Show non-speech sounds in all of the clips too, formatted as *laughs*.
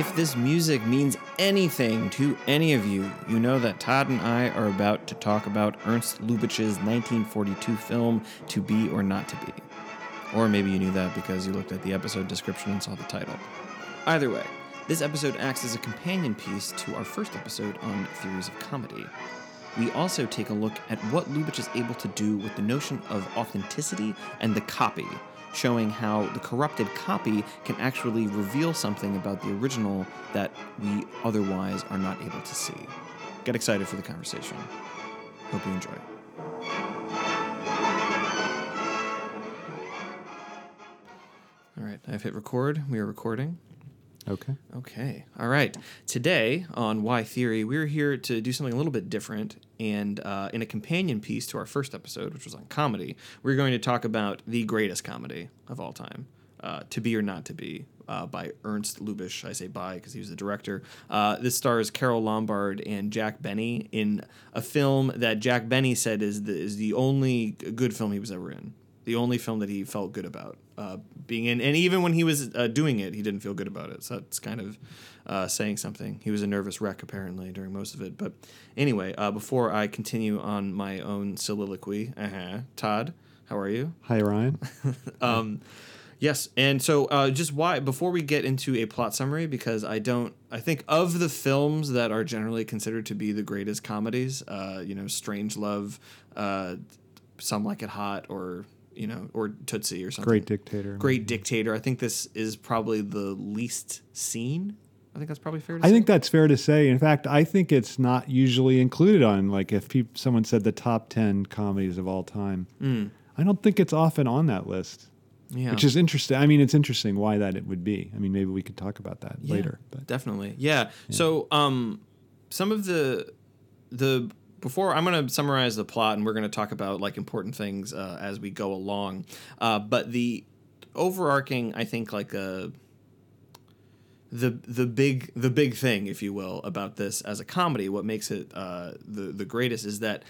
If this music means anything to any of you, you know that Todd and I are about to talk about Ernst Lubitsch's 1942 film To Be or Not to Be. Or maybe you knew that because you looked at the episode description and saw the title. Either way, this episode acts as a companion piece to our first episode on theories of comedy. We also take a look at what Lubitsch is able to do with the notion of authenticity and the copy, showing how the corrupted copy can actually reveal something about the original that we otherwise are not able to see. Get excited for the conversation. Hope you enjoy. All right, I've hit record. We are recording. Okay. Okay. All right. Today on Why Theory, we're here to do something a little bit different. And uh, in a companion piece to our first episode, which was on comedy, we're going to talk about the greatest comedy of all time, uh, To Be or Not to Be, uh, by Ernst Lubitsch. I say by because he was the director. Uh, this stars Carole Lombard and Jack Benny in a film that Jack Benny said is the, is the only good film he was ever in the only film that he felt good about uh, being in. And even when he was uh, doing it, he didn't feel good about it. So that's kind of uh, saying something. He was a nervous wreck apparently during most of it. But anyway, uh, before I continue on my own soliloquy, uh-huh, Todd, how are you? Hi, Ryan. *laughs* Um, yes, and so uh, just why before we get into a plot summary, because I don't, I think of the films that are generally considered to be the greatest comedies, uh, you know, Strangelove, uh, Some Like It Hot, or you know, or Tootsie or something. Great dictator. Great Dictator. I think this is probably the least seen. I think that's probably fair to I say. think that's fair to say. In fact, I think it's not usually included on like if peop someone said the top ten comedies of all time. I don't think it's often on that list, yeah. which is interesting. I mean, it's interesting why that it would be. I mean, maybe we could talk about that Yeah, later. But definitely yeah. so um some of the the before i'm going to summarize the plot and we're going to talk about like important things uh, as we go along. Uh, but the overarching i think like uh the the big the big thing if you will about this as a comedy what makes it uh the the greatest is that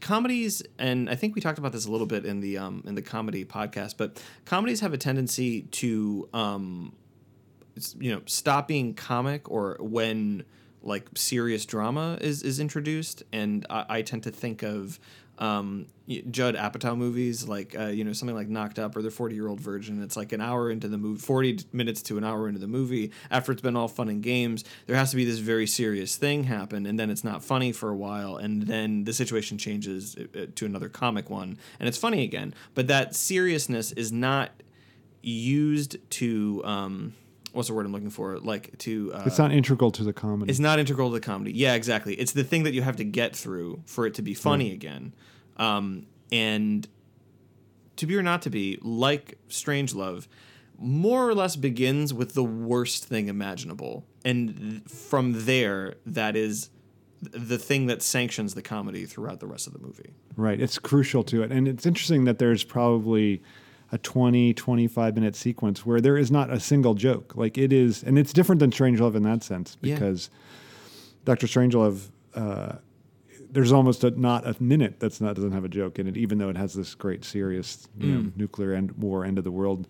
comedies and i think we talked about this a little bit in the um in the comedy podcast but comedies have a tendency to um you know stop being comic or when like serious drama is is introduced and i, I tend to think of um, Judd Apatow movies, like uh, you know something like Knocked Up or The Forty Year Old Virgin. It's like an hour into the movie, forty minutes to an hour into the movie. After it's been all fun and games, there has to be this very serious thing happen, and then it's not funny for a while, and then the situation changes uh, uh, to another comic one, and it's funny again. But that seriousness is not used to um, what's the word I'm looking for? Like to uh, it's not integral to the comedy. it's not integral to the comedy. Yeah, exactly. It's the thing that you have to get through for it to be funny again. Um, and to be or not to be, like Strangelove, more or less begins with the worst thing imaginable, and th- from there, that is the thing that sanctions the comedy throughout the rest of the movie. Right. It's crucial to it. And it's interesting that there's probably a 20, 25 minute sequence where there is not a single joke. Like it is, and it's different than Strangelove in that sense Yeah. because Dr. Strangelove, uh, there's almost a, not a minute that's not doesn't have a joke in it, even though it has this great serious, you know, nuclear end, war, end of the world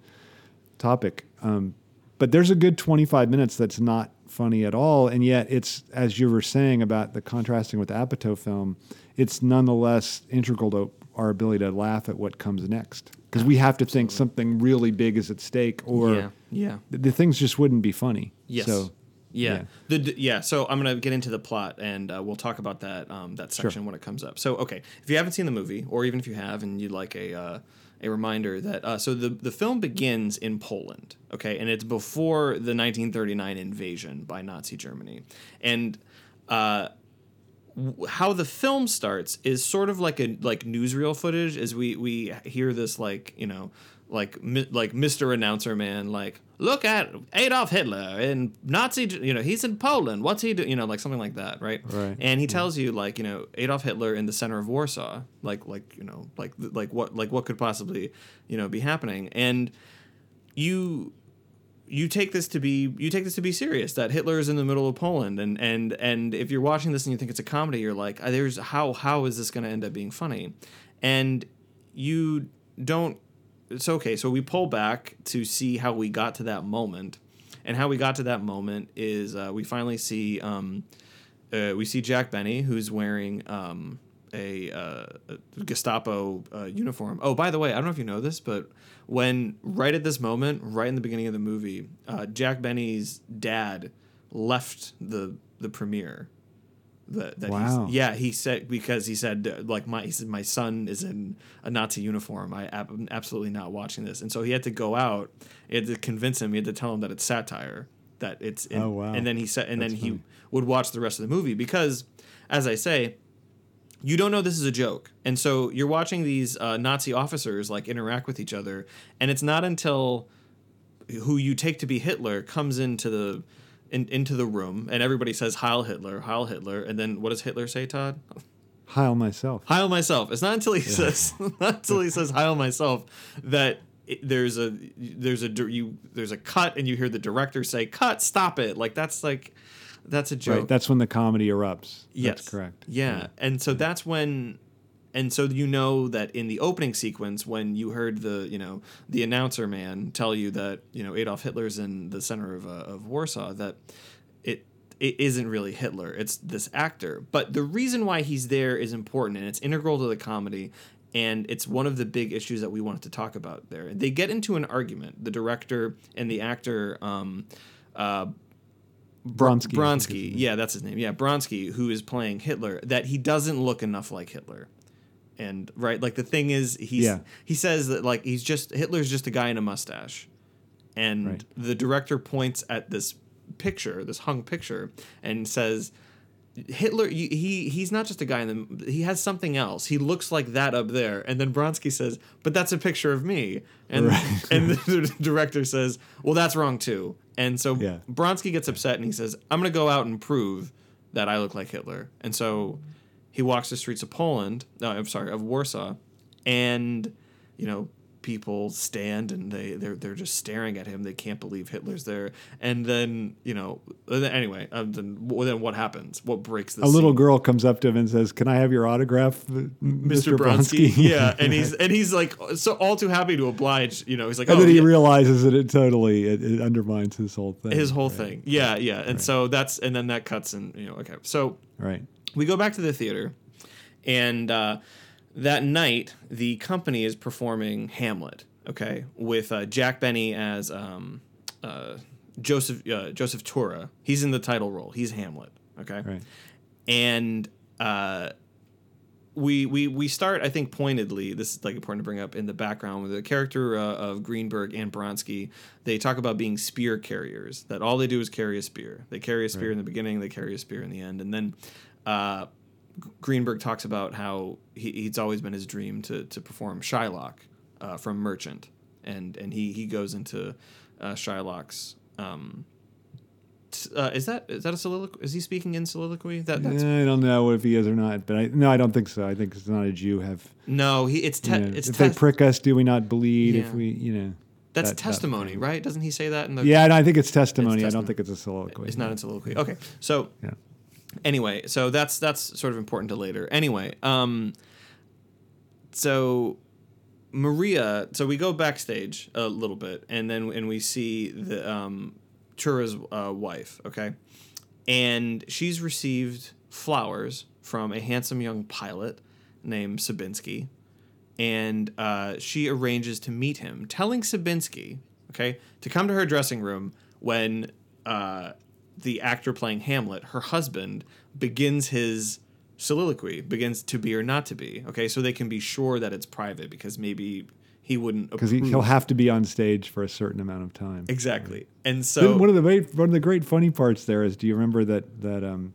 topic. Um, but there's a good 25 minutes that's not funny at all, and yet it's as you were saying about the contrasting with the Apatow film, it's nonetheless integral to our ability to laugh at what comes next because we have to think something really big is at stake, or yeah, yeah. the, the things just wouldn't be funny. Yes. So yeah. yeah. The, d- yeah. So I'm gonna get into the plot, and uh, we'll talk about that um, that section when it comes up. So okay, if you haven't seen the movie, or even if you have, and you'd like a uh, a reminder that uh, so the the film begins in Poland, okay, and it's before the 1939 invasion by Nazi Germany, and. How the film starts is sort of like a like newsreel footage as we we hear this like you know like mi- like Mr. Announcer Man like look at Adolf Hitler in Nazi you know he's in Poland. What's he doing you know like something like that right? Right, and he tells you like you know Adolf Hitler in the center of Warsaw like like you know like like what like what could possibly you know be happening. And you you take this to be you take this to be serious that Hitler is in the middle of Poland and and and if you're watching this and you think it's a comedy you're like "Ah, there's how how is this going to end up being funny? And you don't it's okay so we pull back to see how we got to that moment And how we got to that moment is uh, we finally see um, uh, we see Jack Benny who's wearing um, a, uh, a Gestapo uh, uniform. Oh, by the way, I don't know if you know this, but when right at this moment, right in the beginning of the movie, uh, Jack Benny's dad left the the premiere. That, that Wow. he's, yeah, he said because he said uh, like my he said my son is in a Nazi uniform. I ab- I'm absolutely not watching this, and so he had to go out. He had to convince him. He had to tell him that it's satire. That it's in, Oh, wow. And then he said, and That's then he funny. would watch the rest of the movie because, as I say, you don't know this is a joke, and so you're watching these uh, Nazi officers like interact with each other, and it's not until who you take to be Hitler comes into the in, into the room, and everybody says Heil Hitler, Heil Hitler, and then what does Hitler say, Todd? Heil myself. Heil myself. It's not until he says *laughs* not until he says Heil myself that it, there's a there's a you there's a cut and you hear the director say cut stop it like that's like that's a joke. Right. That's when the comedy erupts. Yes. That's correct. Yeah. And so that's when and so you know that in the opening sequence when you heard the, you know, the announcer man tell you that, you know, Adolf Hitler's in the center of uh, of Warsaw that it it isn't really Hitler. It's this actor. But the reason why he's there is important and it's integral to the comedy and it's one of the big issues that we wanted to talk about there. They get into an argument, the director and the actor um uh Bronski. Bronski, yeah, that's his name. Yeah, Bronski, who is playing Hitler, that he doesn't look enough like Hitler. And right, like the thing is, he's Yeah. he says that like he's just Hitler's just a guy in a mustache, and Right. the director points at this picture, this hung picture, and says. Hitler, he he's not just a guy in the. He has something else. He looks like that up there, and then Bronski says, "But that's a picture of me." And Right. and *laughs* the director says, "Well, that's wrong too." And so Yeah. Bronski gets upset and he says, "I'm going to go out and prove that I look like Hitler." And so he walks the streets of Poland. No, I'm sorry, of Warsaw, and you know people stand and they they're they're just staring at him. They can't believe Hitler's there. And then you know uh, anyway, um, then then what happens? What breaks the A little girl comes up to him and says, "Can I have your autograph, uh, Mr. Bronski, *laughs* yeah, and he's and he's like so all too happy to oblige. You know, he's like, and oh, then he yeah. realizes that it totally it, it undermines his whole thing. his whole Right. thing. Yeah, yeah. And so that's and then that cuts and you know, okay. So Right. we go back to the theater and uh, that night the company is performing Hamlet, okay, with uh, Jack Benny as um, uh, Joseph uh, Joseph Tura. He's in the title role. He's Hamlet, okay? Right. and uh, we we we start I think pointedly. This is like important to bring up in the background with the character uh, of Greenberg and Bronski. They talk about being spear carriers. That all they do is carry a spear. They carry a spear in the beginning. They carry a spear in the end, and then. Greenberg talks about how he, he's always been his dream to, to perform Shylock uh, from Merchant, and and he he goes into uh, Shylock's. Um, t- uh, is that is that a soliloquy? Is he speaking in soliloquy? That that's I don't know if he is or not, but I no, I don't think so. I think it's not a Jew have. No, he it's te- you know, it's if they prick us, do we not bleed? If we, you know, that's that- that testimony, thing. right? Doesn't he say that in the? Yeah, and I think it's testimony. I testimony. don't think it's a soliloquy. it's not a soliloquy. Okay, so Yeah. Anyway, so that's that's sort of important to later. Anyway, um, so Maria, so we go backstage a little bit, and then and we see the um, Tura's uh, wife, okay, and she's received flowers from a handsome young pilot named Sobinski, and uh, she arranges to meet him, telling Sobinski, okay, to come to her dressing room when uh, the actor playing Hamlet, her husband, begins his soliloquy, begins to be or not to be. Okay, so they can be sure that it's private because maybe he wouldn't because he, he'll have to be on stage for a certain amount of time. exactly, and Then so one of the great, one of the great funny parts there is, do you remember that that um,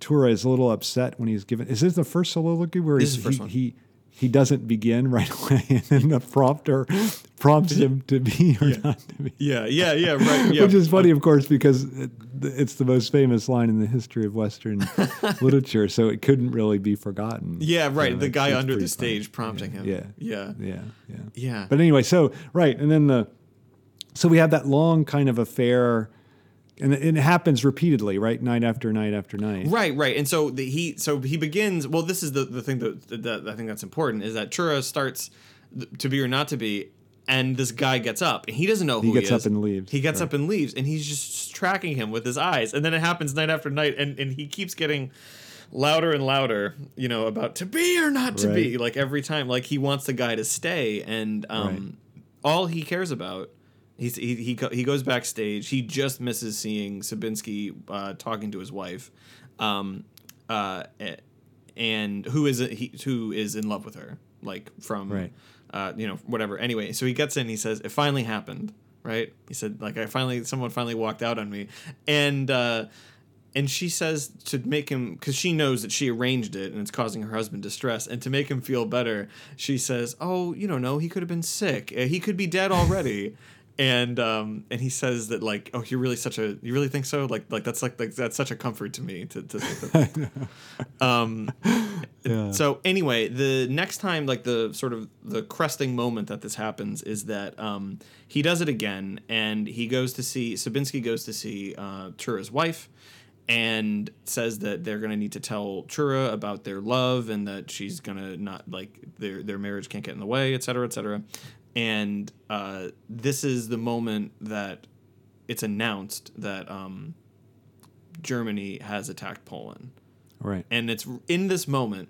Tura is a little upset when he's given? Is this the first soliloquy where This he's, is the first he, one. he he doesn't begin right *laughs* away, and then the prompter prompts him to be or not to be? yeah, yeah, yeah, right, yeah. Which is funny, um, of course, because it, it's the most famous line in the history of Western *laughs* literature, so it couldn't really be forgotten. Yeah, right. The guy under the pretty funny. stage prompting him. Yeah. yeah, Yeah, yeah. yeah. But anyway, so right, and then the so we have that long kind of affair, and it, happens repeatedly, right, night after night after night. Right, right, and so the, he so he begins. Well, this is the, the thing that, that I think that's important is that Tura starts to be or not to be and this guy gets up and he doesn't know who He he, gets up and leaves, He gets right. up and leaves and he's just tracking him with his eyes. And then it happens night after night and, and he keeps getting louder and louder, you know, about to be or not to be. Like every time, like he wants the guy to stay and um all he cares about He's, he he he goes backstage. He just misses seeing Sobinski uh, talking to his wife, um, uh, and who is he who is in love with her, like from Right. uh, you know whatever. Anyway, so he gets in. He says it finally happened. Right? He said like I finally someone finally walked out on me, and uh, and she says to make him because she knows that she arranged it and it's causing her husband distress and to make him feel better she says oh you don't know he could have been sick he could be dead already *laughs* and um and he says that like oh you're really such a you really think so like like that's like, like that's such a comfort to me to, to think that *laughs* um Yeah. so anyway, the next time, like the sort of the cresting moment that this happens is that um, he does it again, and he goes to see Sobinski goes to see uh, Tura's wife, and says that they're gonna need to tell Tura about their love and that she's gonna not like their their marriage can't get in the way, et cetera, et cetera. And uh, this is the moment that it's announced that um, Germany has attacked Poland Right. and it's in this moment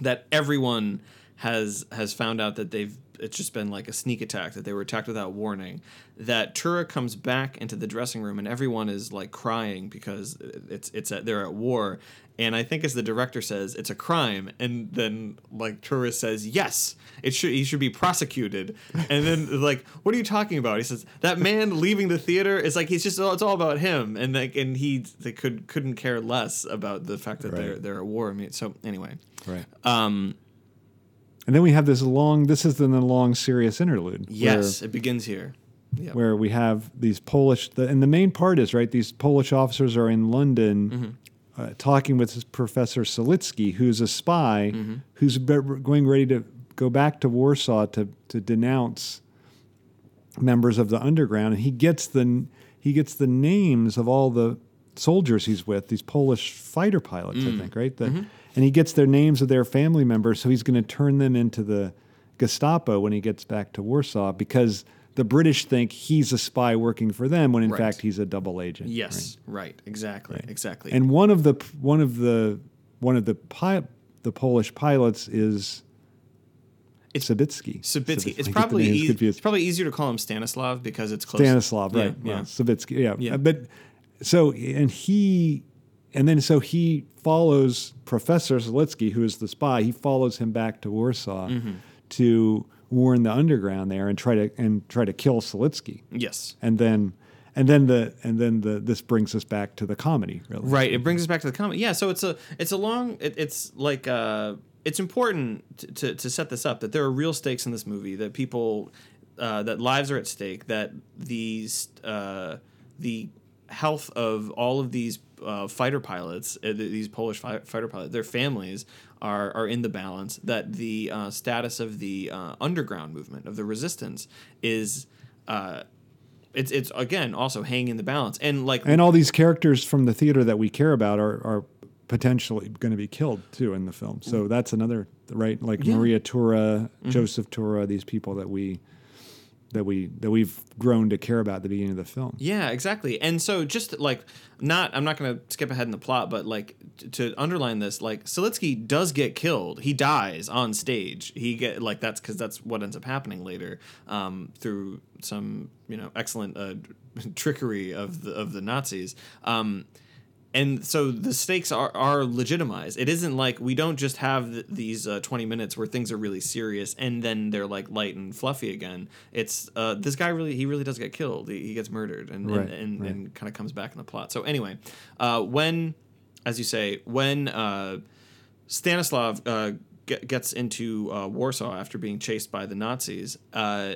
that everyone has has found out that they've it's just been like a sneak attack that they were attacked without warning that Tura comes back into the dressing room and everyone is like crying because it's it's at, they're at war and I think as the director says it's a crime and then like Tura says yes it should he should be prosecuted and then like what are you talking about he says that man leaving the theater is like he's just it's all about him and like and he they could couldn't care less about the fact that Right. they're they're at war I mean so anyway Right. um And then we have this long. This is then the long serious interlude. yes it begins here yeah Where, where we have these Polish, the, and the main part is right. These Polish officers are in London. Mm-hmm. Uh, talking with Professor Siletsky, who's a spy, Mm-hmm. who's be- going ready to go back to Warsaw to, to denounce members of the underground, and he gets the he gets the names of all the soldiers he's with, these Polish fighter pilots, Mm. I think, right? The, Mm-hmm. And he gets their names of their family members, so he's going to turn them into the Gestapo when he gets back to Warsaw because the British think he's a spy working for them when in Right. fact he's a double agent. yes right, exactly exactly And one of the one of the one of the pi- the Polish pilots is It's- Sabitsky. Sabitsky. It's probably confused. it's probably easier to call him Stanislav because it's close. Stanislav, right? Yeah, Yeah, yeah. Savitsky. Yeah. Yeah. But so and he and then so he follows Professor Siletsky, who is the spy. He follows him back to Warsaw Mm-hmm. to warn the underground there and try to and try to kill Siletsky. Yes. And then and then the and then the this brings us back to the comedy, really. Right. It brings us back to the comment. Yeah. So it's a it's a long. It, it's like uh, it's important to, to to set this up that there are real stakes in this movie. That people uh, that lives are at stake. That these uh, the health of all of these uh, fighter pilots, uh, these Polish fi- fighter pilots, their families are are in the balance. That the uh, status of the uh, underground movement of the resistance is. Uh, it's, it's again also hanging in the balance and like And all these characters from the theater that we care about are, are potentially going to be killed too in the film. So that's another right, like. Yeah. Mm-hmm. Maria Tura, Joseph Tura, these people that we that we that we've grown to care about at the beginning of the film. Yeah, exactly. And so just like not I'm not going to skip ahead in the plot, but like t- to underline this, like Siletsky does get killed. He dies on stage. He get like that's cuz that's what ends up happening later um, through some, you know, excellent uh, *laughs* trickery of the of the Nazis. Um, and so the stakes are, are legitimized. It isn't like we don't just have th- these uh, 20 minutes where things are really serious and then they're like light and fluffy again. It's uh, this guy really, he really does get killed. He, he gets murdered and, Right, and, and, right. and kind of comes back in the plot. So, anyway, uh, when, as you say, when uh, Stanislav uh, get, gets into uh, Warsaw after being chased by the Nazis, uh,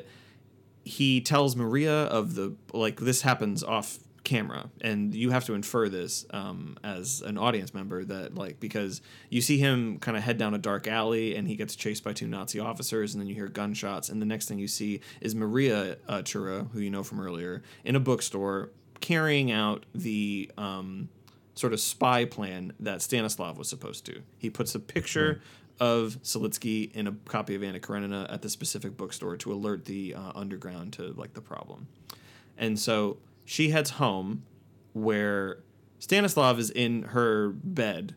he tells Maria of the like this happens off camera and you have to infer this um, as an audience member that like because you see him kind of head down a dark alley and he gets chased by two Nazi officers and then you hear gunshots and the next thing you see is Maria uh, Tura who you know from earlier in a bookstore carrying out the um, sort of spy plan that Stanislav was supposed to he puts a picture of Siletsky in a copy of Anna Karenina at the specific bookstore to alert the uh, underground to like the problem. And so she heads home where Stanislav is in her bed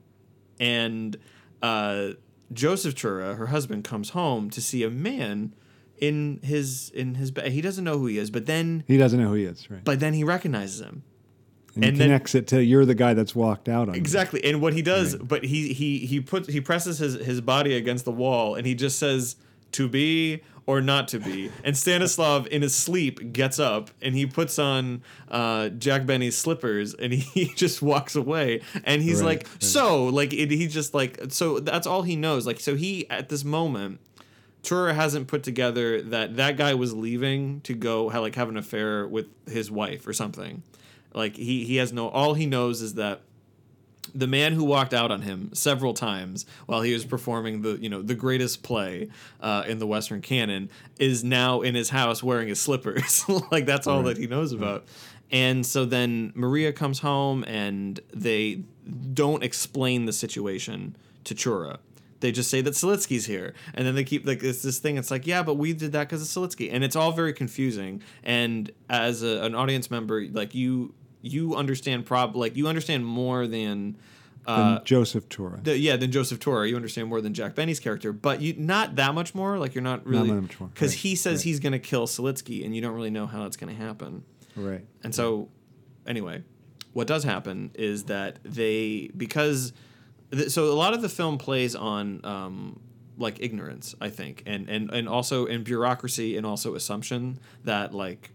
and uh, Joseph Tura, her husband, comes home to see a man in his in his bed. He doesn't know who he is, but then He doesn't know who he is, right? but then he recognizes him. And, he and then- connects it to you're the guy that's walked out on. Exactly. And what he does, but he he he puts he presses his his body against the wall and he just says to be or not to be. And Stanislav in his sleep gets up and he puts on uh, Jack Benny's slippers and he *laughs* just walks away and he's Right, like right. so like it, he just like so that's all he knows like so he at this moment Tura hasn't put together that that guy was leaving to go like have an affair with his wife or something. Like he he has no all he knows is that the man who walked out on him several times while he was performing the you know the greatest play uh, in the Western canon is now in his house wearing his slippers. *laughs* like that's all that he knows about. And so then Maria comes home and they don't explain the situation to Tura. They just say that Siletsky's here, and then they keep like it's this thing. It's like, yeah, but we did that because of Siletsky, and it's all very confusing. And as a, an audience member, like you, you understand prob like you understand more than uh, And Joseph Tura. the, yeah, than Joseph Tura. You understand more than Jack Benny's character, but you not that much more. Like you're not really that much more, because right, he says right. he's going to kill Siletsky, and you don't really know how that's going to happen. right. And so, anyway, what does happen is that they because th- so a lot of the film plays on um, like ignorance, I think, and and and also in bureaucracy and also assumption that like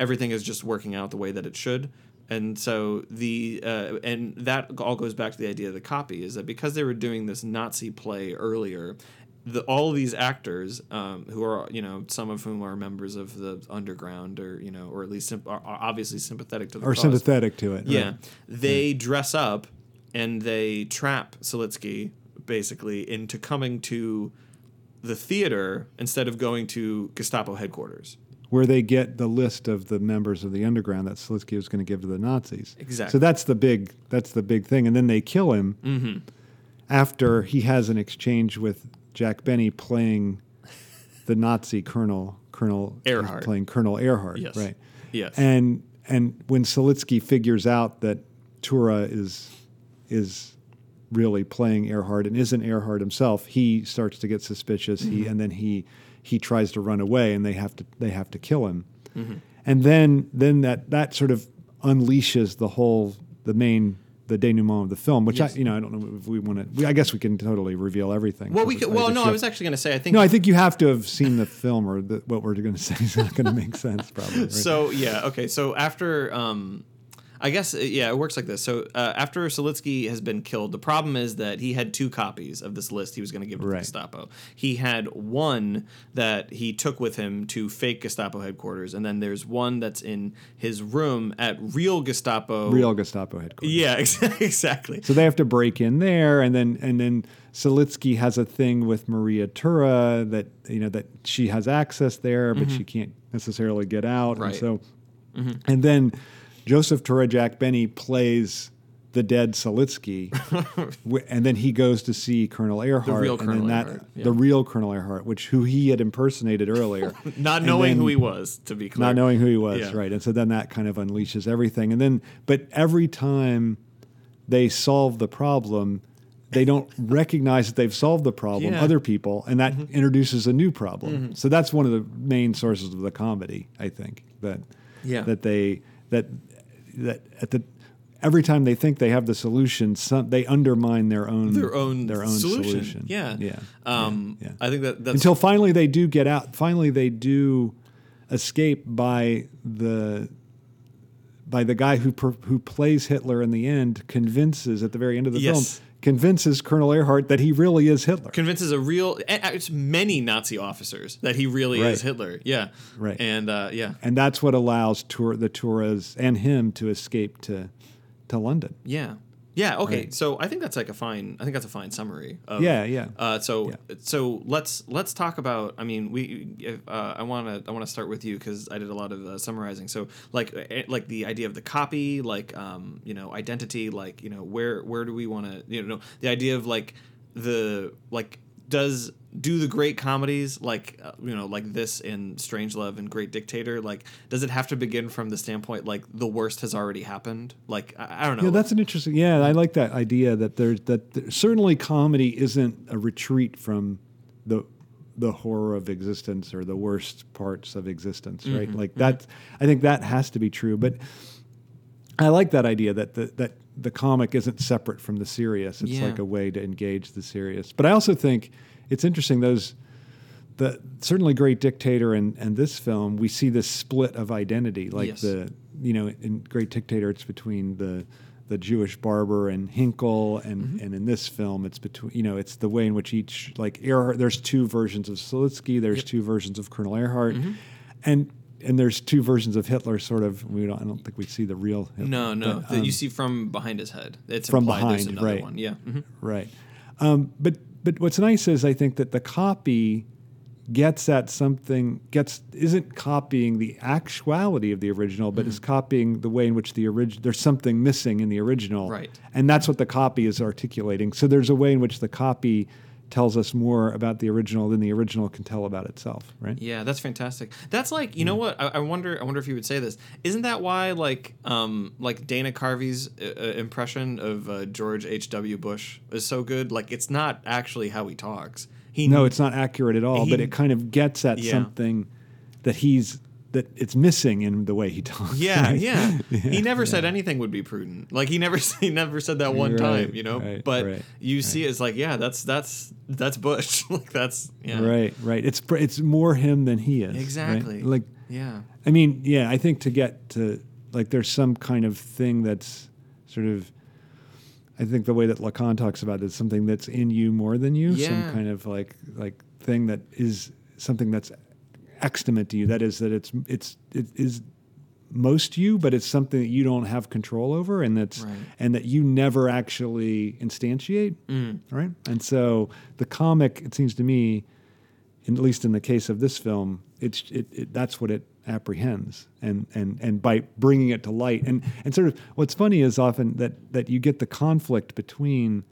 everything is just working out the way that it should. And so the uh, and that all goes back to the idea of the copy is that because they were doing this Nazi play earlier, the all of these actors um, who are you know some of whom are members of the underground or you know or at least are, obviously sympathetic to the Or cause. sympathetic to it. Yeah, right. they dress up and they trap Siletsky basically into coming to the theater instead of going to Gestapo headquarters. Where they get the list of the members of the underground that Siletsky was going to give to the Nazis. Exactly. So that's the big that's the big thing, and then they kill him Mm-hmm. after he has an exchange with Jack Benny playing the Nazi Colonel Colonel Ehrhardt. playing Colonel Ehrhardt. Yes. Right. Yes. And and when Siletsky figures out that Tura is is really playing Ehrhardt and isn't Ehrhardt himself, he starts to get suspicious. He and then he he tries to run away, and they have to they have to kill him. And then then that that sort of unleashes the whole the main the denouement of the film, which Yes. I you know I don't know if we want to. I guess we can totally reveal everything. well, we could, well, no, I was actually going to say I think no, I think you have to have seen the film, or the, what we're going to say is not going to make sense. Probably. right? So yeah, okay. So after, um, I guess uh, yeah, it works like this. So uh, after Siletsky has been killed, the problem is that he had two copies of this list he was going to give to Right. Gestapo. He had one that he took with him to fake Gestapo headquarters, and then there's one that's in his room at real Gestapo. real Gestapo headquarters. Yeah, *laughs* ex- exactly. So they have to break in there, and then and then Siletsky has a thing with Maria Tura that you know that she has access there, but she can't necessarily get out, Mm-hmm. Right. Mm-hmm. so and then Joseph Tura Jack Benny plays the dead Siletsky, *laughs* wh- and then he goes to see Colonel Ehrhardt, the real and Colonel then that Ehrhardt, yeah. the real Colonel Ehrhardt, which who he had impersonated earlier, *laughs* Not And knowing who he was, to be clear. not knowing who he was, Yeah. right? And so then that kind of unleashes everything. And then, but every time they solve the problem, they don't *laughs* recognize that they've solved the problem. Yeah. Mm-hmm. Other people, and that introduces a new problem. So that's one of the main sources of the comedy, I think. That Yeah. that they that that at the every time they think they have the solution, some, they undermine their own Their own their own solution. solution. Yeah. yeah. Um, yeah. I think that that's Until finally they do get out. Finally they do escape by the by the guy who who plays Hitler in the end convinces at the very end of the Yes. film convinces Colonel Ehrhardt that he really is Hitler. convinces a real it's many Nazi officers that he really Right. is Hitler. Yeah. Right. And uh, yeah. and that's what allows tour, the Turas and him to escape to to London. Yeah. Yeah. Okay. Right. So I think that's like a fine. I think that's a fine summary. Of, Yeah, yeah. Uh, so Yeah. so let's let's talk about. I mean, we. Uh, I want to I want to start with you because I did a lot of uh, summarizing. So like eh, like the idea of the copy, like um you know identity, like you know where where do we want to you know the idea of like the like does do the great comedies like uh, you know like this in Strangelove and Great Dictator like does it have to begin from the standpoint like the worst has already happened like I, I don't know Yeah, that's an interesting. Yeah, I like that idea that there's that there, certainly comedy isn't a retreat from the the horror of existence or the worst parts of existence, right? Mm-hmm, Like that. I think that has to be true. But I like that idea that the that the comic isn't separate from the serious. It's Yeah. like a way to engage the serious. But I also think it's interesting those the certainly great dictator and and this film we see this split of identity like Yes. the you know in great dictator it's between the the Jewish barber and Hynkel and Mm-hmm. and in this film it's between you know it's the way in which each like Ehrhardt there's two versions of Siletsky there's two versions of Colonel Ehrhardt Mm-hmm. and and there's two versions of Hitler sort of we don't I don't think we see the real Hitler, no no but, that you um, see from behind his head it's from implied there's behind, another right. one yeah mhm. Right. Um, but but what's nice is I think that the copy gets at something gets isn't copying the actuality of the original, but is Mm-hmm. copying the way in which the original there's something missing in the original. Right. And that's what the copy is articulating. So there's a way in which the copy tells us more about the original than the original can tell about itself. Right. Yeah, that's fantastic. That's like you know what I, I wonder. I wonder if you would say this. Isn't that why like um like Dana Carvey's uh, uh, impression of uh, George H. W. Bush is so good? Like it's not actually how he talks. He No, it's not accurate at all, but it kind of gets at Yeah. something that he's that it's missing in the way he talks. Yeah, right? yeah. *laughs* He never said anything would be prudent. Like he never *laughs* he never said that one Right, time, you know. right, but you see, it's like yeah, that's that's that's Bush. *laughs* like that's yeah, Right, right. It's it's more him than he is. exactly. Like, yeah, I mean, yeah. I think to get to like, there's some kind of thing that's sort of. I think the way that Lacan talks about it is something that's in you more than you. Yeah. Some kind of like like thing that is something that's extimate to you. That is that it's it's it is most you, but it's something that you don't have control over, and that's Right. and that you never actually instantiate, mm. right? And so the comic, it seems to me, in, at least in the case of this film, it's it, it that's what it apprehends, and and and by bringing it to light, and and sort of what's funny is often that that you get the conflict between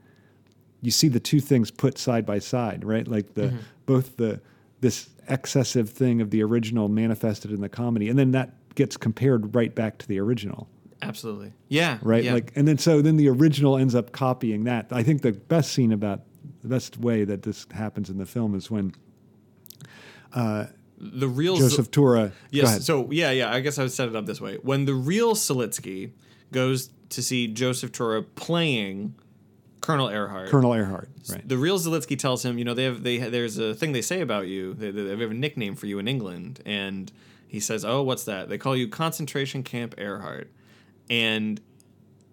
you see the two things put side by side, right? Like the mm-hmm. both the this excessive thing of the original manifested in the comedy, and then that gets compared right back to the original, absolutely. Yeah, right? Yeah. Like, and then so then the original ends up copying that. I think the best scene about the best way that this happens in the film is when uh, the real Joseph Tura. Yes. So yeah, yeah. I guess I would set it up this way. When the real Siletsky goes to see Joseph Tura playing Colonel Ehrhardt, Colonel Ehrhardt, right? the real Siletsky tells him, you know, they have they there's a thing they say about you. They, they have a nickname for you in England, and he says, "Oh, what's that?" They call you Concentration Camp Ehrhardt, and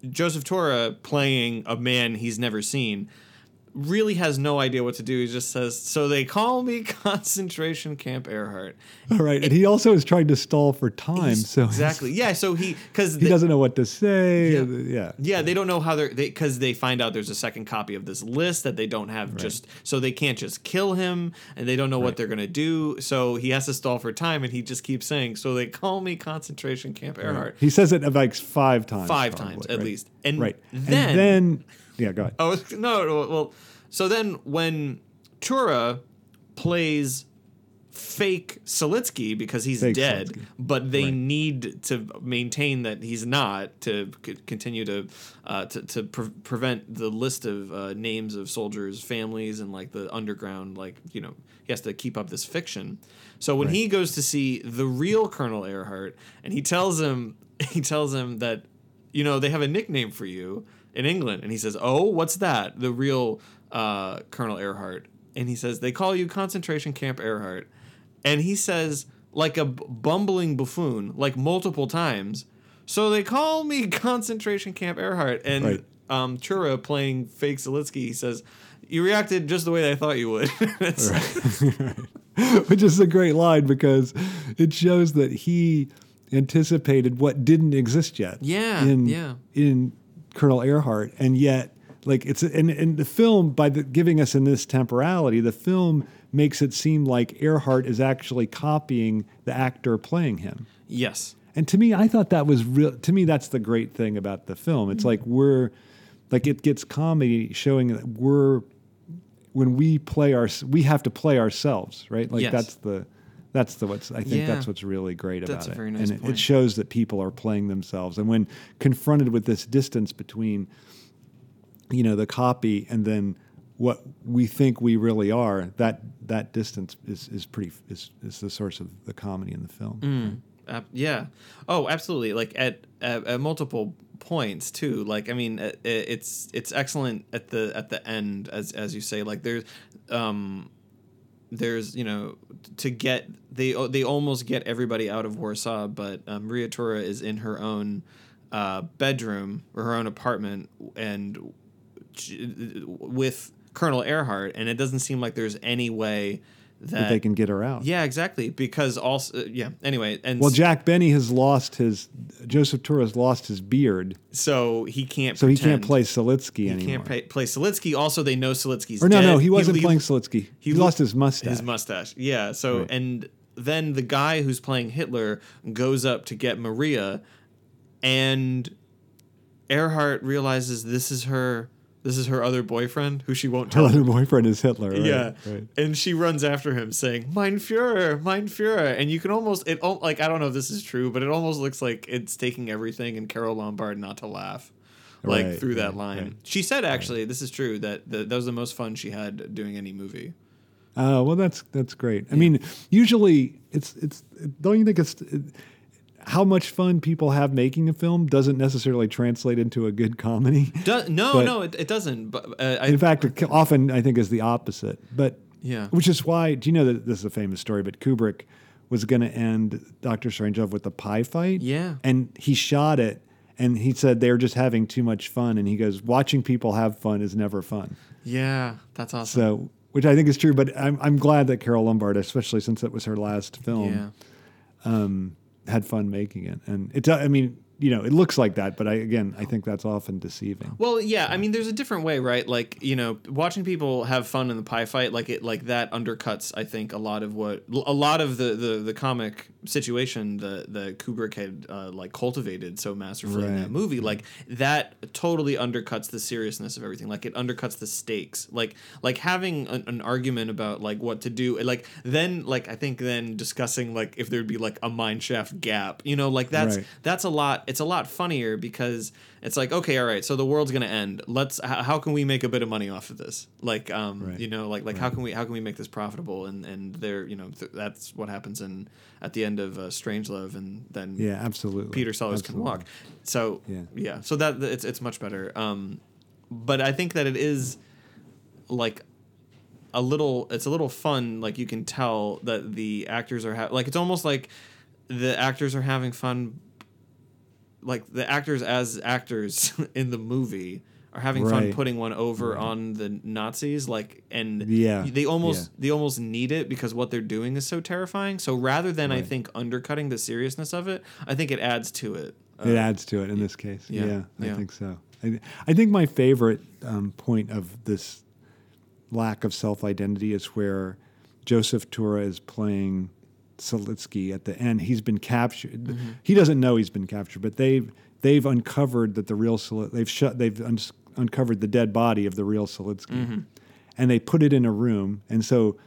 Joseph Tura playing a man he's never seen really has no idea what to do. He just says, "So they call me *laughs* Concentration Camp Ehrhardt." All right, and he also is trying to stall for time, so exactly, yeah. So he because he doesn't know what to say. Yeah. Yeah, yeah. They don't know how they're they because they find out there's a second copy of this list that they don't have just so they can't just kill him and they don't know what they're gonna do. So he has to stall for time and he just keeps saying, So they call me concentration camp Ehrhardt. He says it like five times. Five probably, times at right? least. And right. then, and then yeah, go ahead. Oh no, well so then when Tura plays fake Siletsky because he's Fake dead, Siletsky. but they Right. need to maintain that he's not to c- continue to uh, to, to pre- prevent the list of uh, names of soldiers' families and like the underground like you know he has to keep up this fiction. So when he goes to see the real Colonel Ehrhardt and he tells him *laughs* he tells him that you know they have a nickname for you in England and he says oh what's that the real uh, Colonel Ehrhardt and he says they call you concentration camp Ehrhardt and he says like a bumbling buffoon like multiple times so they call me *laughs* concentration camp Ehrhardt and Right. um Tura playing fake Siletsky he says you reacted just the way I thought you would *laughs* *laughs* Which is a great line because it shows that he anticipated what didn't exist yet. Yeah, In, yeah. In Colonel Ehrhardt, and yet, like it's and, and the film by the, giving us in this temporality, the film makes it seem like Ehrhardt is actually copying the actor playing him. yes And to me, I thought that was real. To me, that's the great thing about the film. It's mm-hmm. like we're, like it gets comedy showing that we're when we play our we have to play ourselves, right? Like Yes. that's the that's the what's I think Yeah. that's what's really great That's about a very it. nice and it, it shows that people are playing themselves. And when confronted with this distance between you know the copy and then what we think we really are, that that distance is is pretty is is the source of the comedy in the film. Mm. Ab- yeah. Oh, absolutely. Like at, at at multiple points too. Like I mean, it, it's it's excellent at the at the end as as you say. Like there's um there's you know to get they they almost get everybody out of Warsaw, but um, Tura is in her own uh, bedroom or her own apartment and she- with Colonel Ehrhardt, and it doesn't seem like there's any way that, That they can get her out. yeah, exactly. Because also, uh, yeah. Anyway, and Well, Jack Benny has lost his Joseph Tura has lost his beard, so he can't. so he can't play Siletsky He anymore. can't play, play Siletsky. Also, they know Siletsky's or no, dead. no, he wasn't he, playing Siletsky. He, lo- lost his mustache. His mustache. Yeah. So Right. and then the guy who's playing Hitler goes up to get Maria, and Ehrhardt realizes this is her. This is her other boyfriend who she won't tell. Her other boyfriend is Hitler. Right? Yeah, right. and she runs after him, saying "Mein Führer, Mein Führer," and you can almost it like I don't know if this is true, but it almost looks like it's taking everything and Carole Lombard not to laugh, like Right, through that line. She said actually, this is true that the, that was the most fun she had doing any movie. Oh well, that's that's great. I mean, usually it's it's. Don't you think it's it, how much fun people have making a film doesn't necessarily translate into a good comedy. Do, no, But- no, it, it doesn't. But uh, I, In fact, it often I think is the opposite. But Yeah. which is why. Do you know that this is a famous story? But Kubrick was going to end Doctor Strangelove with the pie fight. Yeah. and he shot it. And he said they're just having too much fun. And he goes, watching people have fun is never fun. yeah, that's awesome. So, which I think is true. But I'm, I'm glad that Carole Lombard, especially since it was her last film, yeah. Had fun making it. And it, I mean, you know, it looks like that, but I again, I think that's often deceiving. Well, yeah, I mean, there's a different way, right? Like, you know, watching people have fun in the pie fight, like it, like that undercuts, I think, a lot of what, a lot of the the, the comic situation that that Kubrick had uh, like cultivated so masterfully in that movie. Like that totally undercuts the seriousness of everything. Like it undercuts the stakes. Like like having an, an argument about like what to do. Like then, like I think then discussing like if there'd be like a mine shaft gap. You know, like that's Right. that's a lot it's a lot funnier because it's like okay all right so the world's gonna end. Let's how, how can we make a bit of money off of this? Like um Right. you know like like how can we how can we make this profitable? And and there you know th- that's what happens in at the end of uh, Strangelove and then Yeah, absolutely. Peter Sellers can walk. So Yeah. yeah so that it's it's much better. Um but I think that it is like a little it's a little fun like you can tell that the actors are ha- like it's almost like the actors are having fun like the actors as actors *laughs* in the movie are having fun putting one over on the Nazis like and Yeah, they almost yeah. they almost need it because what they're doing is so terrifying so rather than I think undercutting the seriousness of it I think it adds to it It adds to it in this case. yeah, Yeah, I yeah. think so. I, I think my favorite um, point of this lack of self identity is where Joseph Tura is playing Siletsky at the end. He's been captured. Mm-hmm. He doesn't know he's been captured, but they've they've uncovered that the real they've shut they've un- uncovered the dead body of the real Siletsky, Mm-hmm. and they put it in a room. And so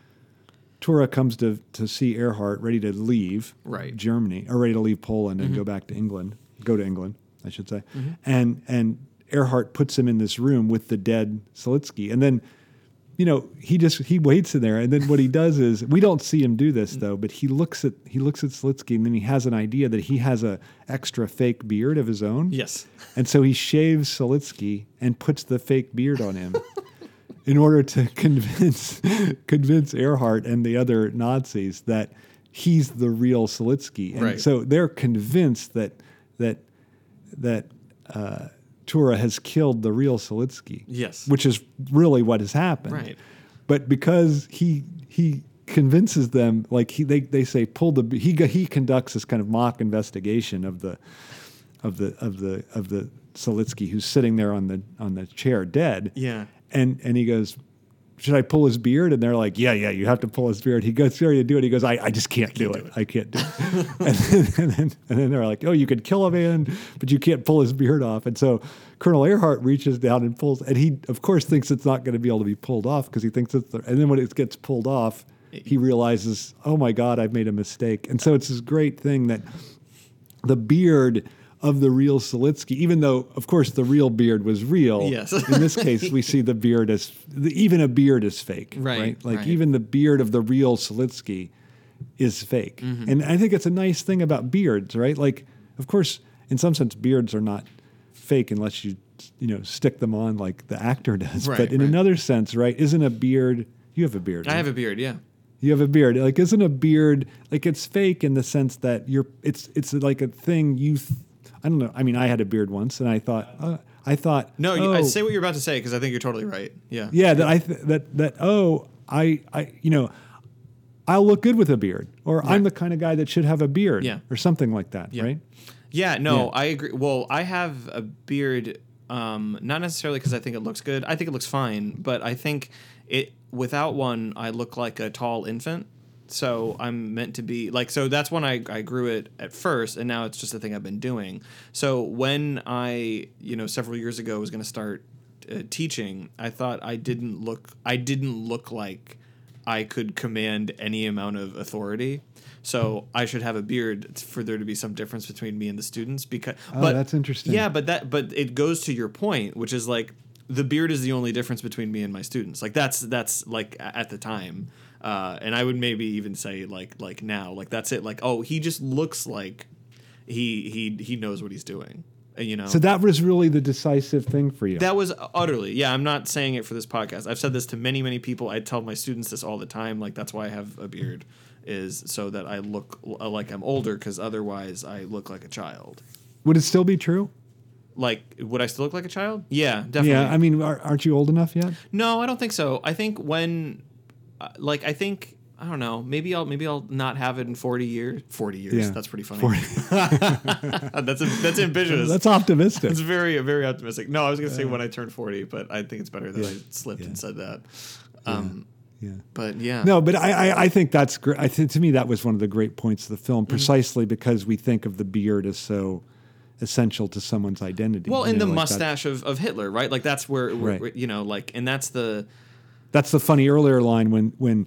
Tura comes to to see Ehrhardt, ready to leave Right. Germany, or ready to leave Poland and Mm-hmm. go back to England, go to England, I should say. And and Ehrhardt puts him in this room with the dead Solitsky, and then. You know, he just he waits in there, and then what he does is we don't see him do this though, but he looks at he looks at Siletsky, and then he has an idea that he has a extra fake beard of his own, yes and so he shaves Siletsky and puts the fake beard on him *laughs* in order to convince *laughs* convince Ehrhardt and the other Nazis that he's the real Siletsky. And Right. so they're convinced that that that uh, Tura has killed the real Siletsky. Yes. Which is really what has happened. Right. But because he he convinces them like he they, they say pull the he he conducts this kind of mock investigation of the of the of the of the Siletsky who's sitting there on the on the chair dead. Yeah. And and he goes, should I pull his beard? And they're like, yeah, yeah, you have to pull his beard. He goes through to do it. He goes, I, I just can't, do, it. I can't do it. *laughs* and, then, and, then, and then they're like, oh, you could kill a man, but you can't pull his beard off. And so Colonel Ehrhardt reaches down and pulls, and he, of course, thinks it's not going to be able to be pulled off because he thinks it's, the, and then when it gets pulled off, he realizes, oh my God, I've made a mistake. And so it's this great thing that the beard of the real Siletsky, even though, of course, the real beard was real. Yes. in this *laughs* case, we see the beard as even a beard is fake. Right, Like right. even the beard of the real Siletsky is fake. Mm-hmm. And I think it's a nice thing about beards, right? Like, of course, in some sense, beards are not fake unless you, you know, stick them on like the actor does. Right, but in right. another sense, right? Isn't a beard? You have a beard. I right? have a beard. Yeah. You have a beard. Like, isn't a beard like it's fake in the sense that you're? It's it's like a thing you. Th- I don't know. I mean, I had a beard once, and I thought, uh, I thought, No, you, I oh, say what you're about to say because I think you're totally right. Yeah. yeah, that I th- that that oh, I I you know, I'll look good with a beard, or I'm the kind of guy that should have a beard, Yeah. or something like that, Yeah. right? Yeah, no, Yeah. I agree. Well, I have a beard, um, not necessarily because I think it looks good. I think it looks fine, but I think it without one, I look like a tall infant. So I'm meant to be like so. That's when I, I grew it at first, and now it's just a thing I've been doing. So when I you know several years ago was going to start uh, teaching, I thought I didn't look I didn't look like I could command any amount of authority. So I should have a beard for there to be some difference between me and the students because Oh, but that's interesting. Yeah, but that but it goes to your point, which is like the beard is the only difference between me and my students. Like that's that's like at the time. Uh, and I would maybe even say like like now, like that's it. Like, oh, he just looks like he he he knows what he's doing. Uh, You know. So that was really the decisive thing for you. That was utterly, yeah. I'm not saying it for this podcast. I've said this to many, many people. I tell my students this all the time. Like that's why I have a beard, is so that I look like I'm older. Because otherwise, I look like a child. Would it still be true? Like, would I still look like a child? Yeah, definitely. Yeah, I mean, are, aren't you old enough yet? no, I don't think so. I think when, uh, like, I think I don't know. Maybe I'll maybe I'll not have it in 40 years. 40 years. Yeah. That's pretty funny. 40. *laughs* that's that's ambitious. That's optimistic. It's very very optimistic. No, I was gonna say when I turn forty, but I think it's better that Yeah. I slipped Yeah. and said that. Um, yeah. But yeah, No, but I, I, I think that's great. I think to me that was one of the great points of the film, Mm-hmm. precisely because we think of the beard as so essential to someone's identity. Well, and know, the like that- mustache of, of Hitler, right? Like that's where, Right. where, you know, like, and that's the That's the funny earlier line when when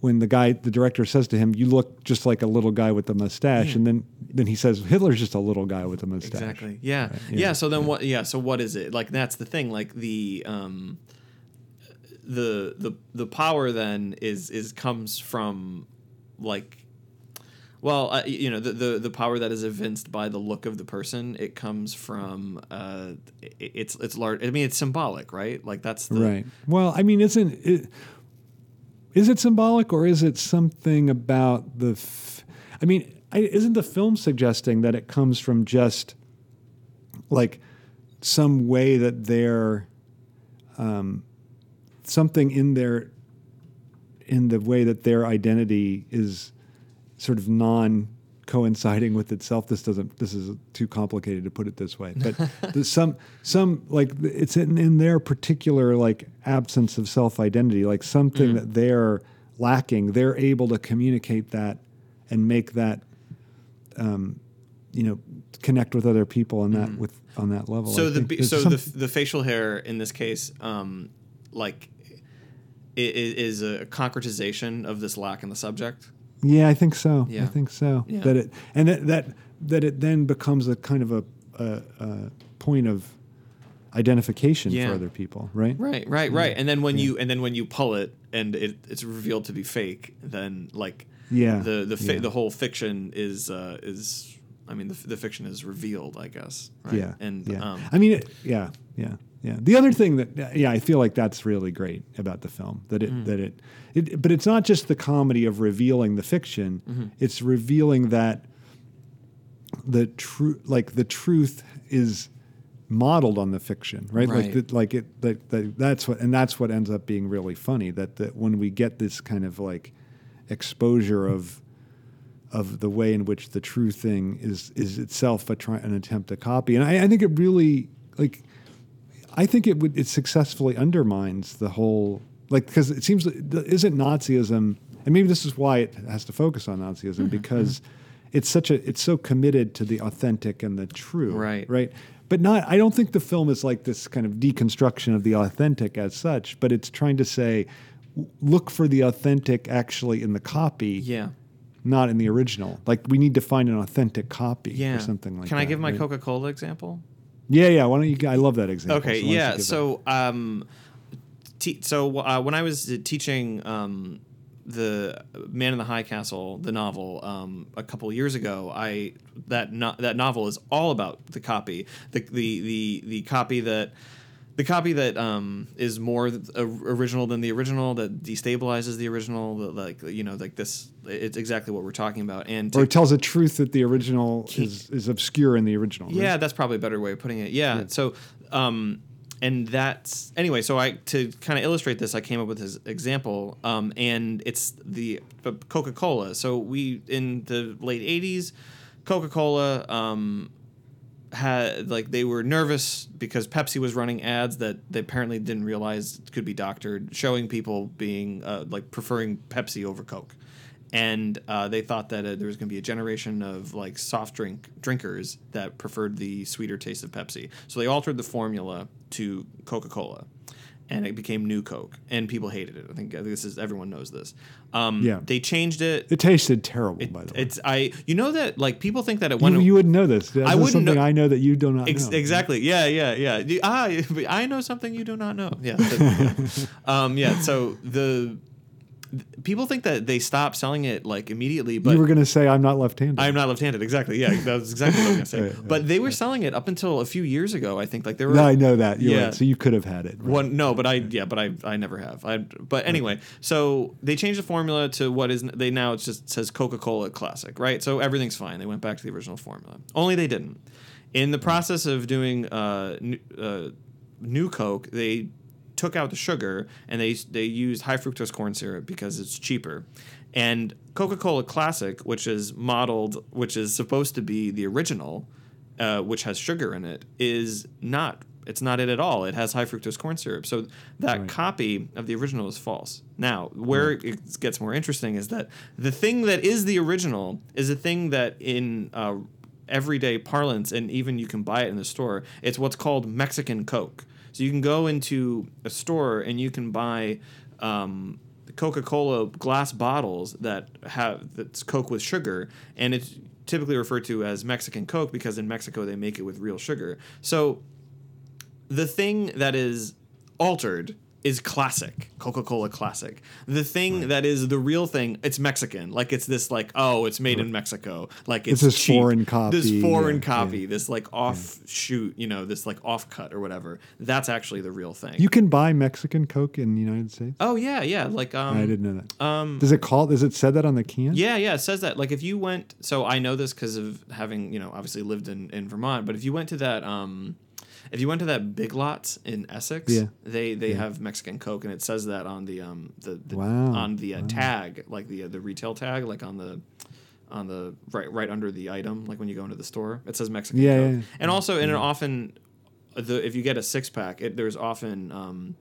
when the guy, the director says to him, "You look just like a little guy with a mustache," and then then he says, "Hitler's just a little guy with a mustache." exactly, yeah, Right, yeah. yeah, So then what? Yeah. So what is it? Like that's the thing. Like the um, the the the power then is is comes from like. Well, uh, you know the, the the power that is evinced by the look of the person. It comes from uh, it, it's it's large. I mean, it's symbolic, right? Like that's the, Right. Well, I mean, isn't it? Is it symbolic or is it something about the? F- I mean, I, isn't the film suggesting that it comes from just like some way that they're um, something in their in the way that their identity is sort of non coinciding with itself. This doesn't this is too complicated to put it this way but *laughs* some some like it's in, in their particular like absence of self identity like something that they're lacking they're able to communicate that and make that um, you know connect with other people on that with on that level So I the think. be- there's so some- the the facial hair in this case, um, like, is a concretization of this lack in the subject. Yeah, I think so. Yeah. I think so. Yeah. That it and that that that it then becomes a kind of a, a, a point of identification Yeah. for other people, right? Right, right, right. And then when you and then when you pull it and it, it's revealed to be fake, then like Yeah. the the fi- the whole fiction is uh, is I mean the, the fiction is revealed, I guess. Right? Yeah. and um, I mean, it, yeah, yeah, yeah. The other thing that, yeah, I feel like that's really great about the film that it Mm. that it, it, but it's not just the comedy of revealing the fiction. Mm-hmm. It's revealing that the true, like the truth is modeled on the fiction, right? Right. Like, the, like it, that, that, that's what, and that's what ends up being really funny. That that when we get this kind of like exposure of of the way in which the true thing is is itself a try, an attempt to copy. And I, I think it really like I think it would it successfully undermines the whole like because it seems isn't Nazism, and maybe this is why it has to focus on Nazism Mm-hmm. because it's such a it's so committed to the authentic and the true, Right. Right. But not. I don't think the film is like this kind of deconstruction of the authentic as such, but it's trying to say, look for the authentic actually in the copy, Yeah. not in the original. Like we need to find an authentic copy Yeah. or something like Can that. Can I give my right? Coca Cola example? Yeah, yeah. Why don't you? I love that example. Okay, so why don't you yeah. So, um, te- so uh, when I was teaching um, the Man in the High Castle, the novel, um, a couple years ago, I that no- that novel is all about the copy, the the the the copy that. The copy that um, is more original than the original, that destabilizes the original, like you know, like this, it's exactly what we're talking about. And or it tells a truth that the original is, is obscure in the original. right? yeah, that's probably a better way of putting it. Yeah. So, um, and that's anyway. So I to kind of illustrate this, I came up with this example, um, and it's the Coca Cola. So we in the late '80s, Coca Cola. Um, had like they were nervous because Pepsi was running ads that they apparently didn't realize could be doctored, showing people being uh, like preferring Pepsi over Coke, and uh, they thought that uh, there was going to be a generation of like soft drink drinkers that preferred the sweeter taste of Pepsi. So they altered the formula to Coca Cola, and it became New Coke, and people hated it. I think this is everyone knows this. Um, Yeah. they changed it. It tasted terrible, by the way. It's I. You know that like people think that it You, went. you wouldn't know this. This I wouldn't something know- I know that you do not Ex- know. exactly. Yeah, yeah, yeah. You- Ah, *laughs* I know something you do not know. Yeah. yeah. *laughs* um, yeah. So the th- people think that they stop selling it like immediately, but you were going to say I'm not left-handed. I'm not left-handed. Exactly. Yeah, that's exactly what I was gonna say. *laughs* Right, right, but they were selling it up until a few years ago. I think like there were. no, I know that. You're Yeah. right. So you could have had it. right. One no, but I yeah, but I I never have. I but anyway, so they changed the formula to what is they now it just says Coca Cola Classic, right? So everything's fine. They went back to the original formula. Only they didn't. In the process of doing uh, new, uh, new Coke, they took out the sugar and they they used high fructose corn syrup because it's cheaper. And Coca Cola Classic, which is modeled, which is supposed to be the original, uh, which has sugar in it, is not. It's not it at all. It has high fructose corn syrup. So that Right. copy of the original is false. Now, where it gets more interesting is that the thing that is the original is a thing that in uh, everyday parlance, and even you can buy it in the store, it's what's called Mexican Coke. So you can go into a store and you can buy um, Coca-Cola glass bottles that have that's Coke with sugar, and it's typically referred to as Mexican Coke because in Mexico they make it with real sugar. So the thing that is altered is classic coca-cola classic the thing that is the real thing it's mexican like it's this like oh it's made in mexico like it's, this cheap. foreign this copy, foreign yeah, copy yeah. this like offshoot you know this like off cut or whatever that's actually the real thing You can buy Mexican Coke in the United States. oh yeah yeah like um I didn't know that. um Does it call? Does it say that on the can? Yeah, yeah, it says that. Like if you went, so I know this because of having you know obviously lived in in Vermont. But if you went to that, um, if you went to that Big Lots in Essex, Yeah. they they have Mexican Coke, and it says that on the um the, the Wow, on the uh, tag, like the uh, the retail tag, like on the on the right right under the item, like when you go into the store, it says Mexican Yeah, Coke. yeah, yeah. And also, and it often the if you get a six pack, it, there's often um.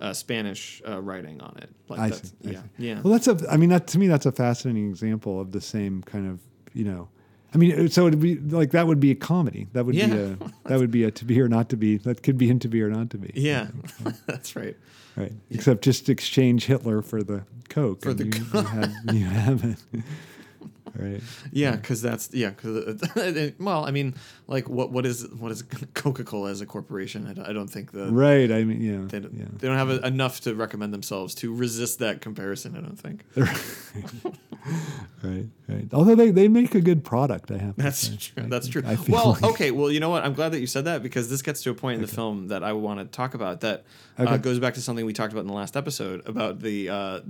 Uh, Spanish uh, writing on it, like I see. I yeah, see. yeah. Well, that's a. I mean, that to me, that's a fascinating example of the same kind of. You know, I mean, uh, so it'd be like that would be a comedy. That would be a. That would be a to be or not to be. That could be in to be or not to be. Yeah, *laughs* that's right. Right. Except just exchange Hitler for the Coke. For and the you, Coke. *laughs* you have, you have it. Right. Yeah, because that's yeah. Cause, *laughs* well, I mean, like, what what is what is *laughs* Coca Cola as a corporation? I don't, I don't think the Right. I mean, yeah. they don't, yeah. they don't have a, enough to recommend themselves to resist that comparison. I don't think *laughs* right. Right. Although they, they make a good product, I have. to that's say. true. That's true. Well, like- okay. Well, you know what? I'm glad that you said that because this gets to a point in the film that I want to talk about that uh, goes back to something we talked about in the last episode about the uh,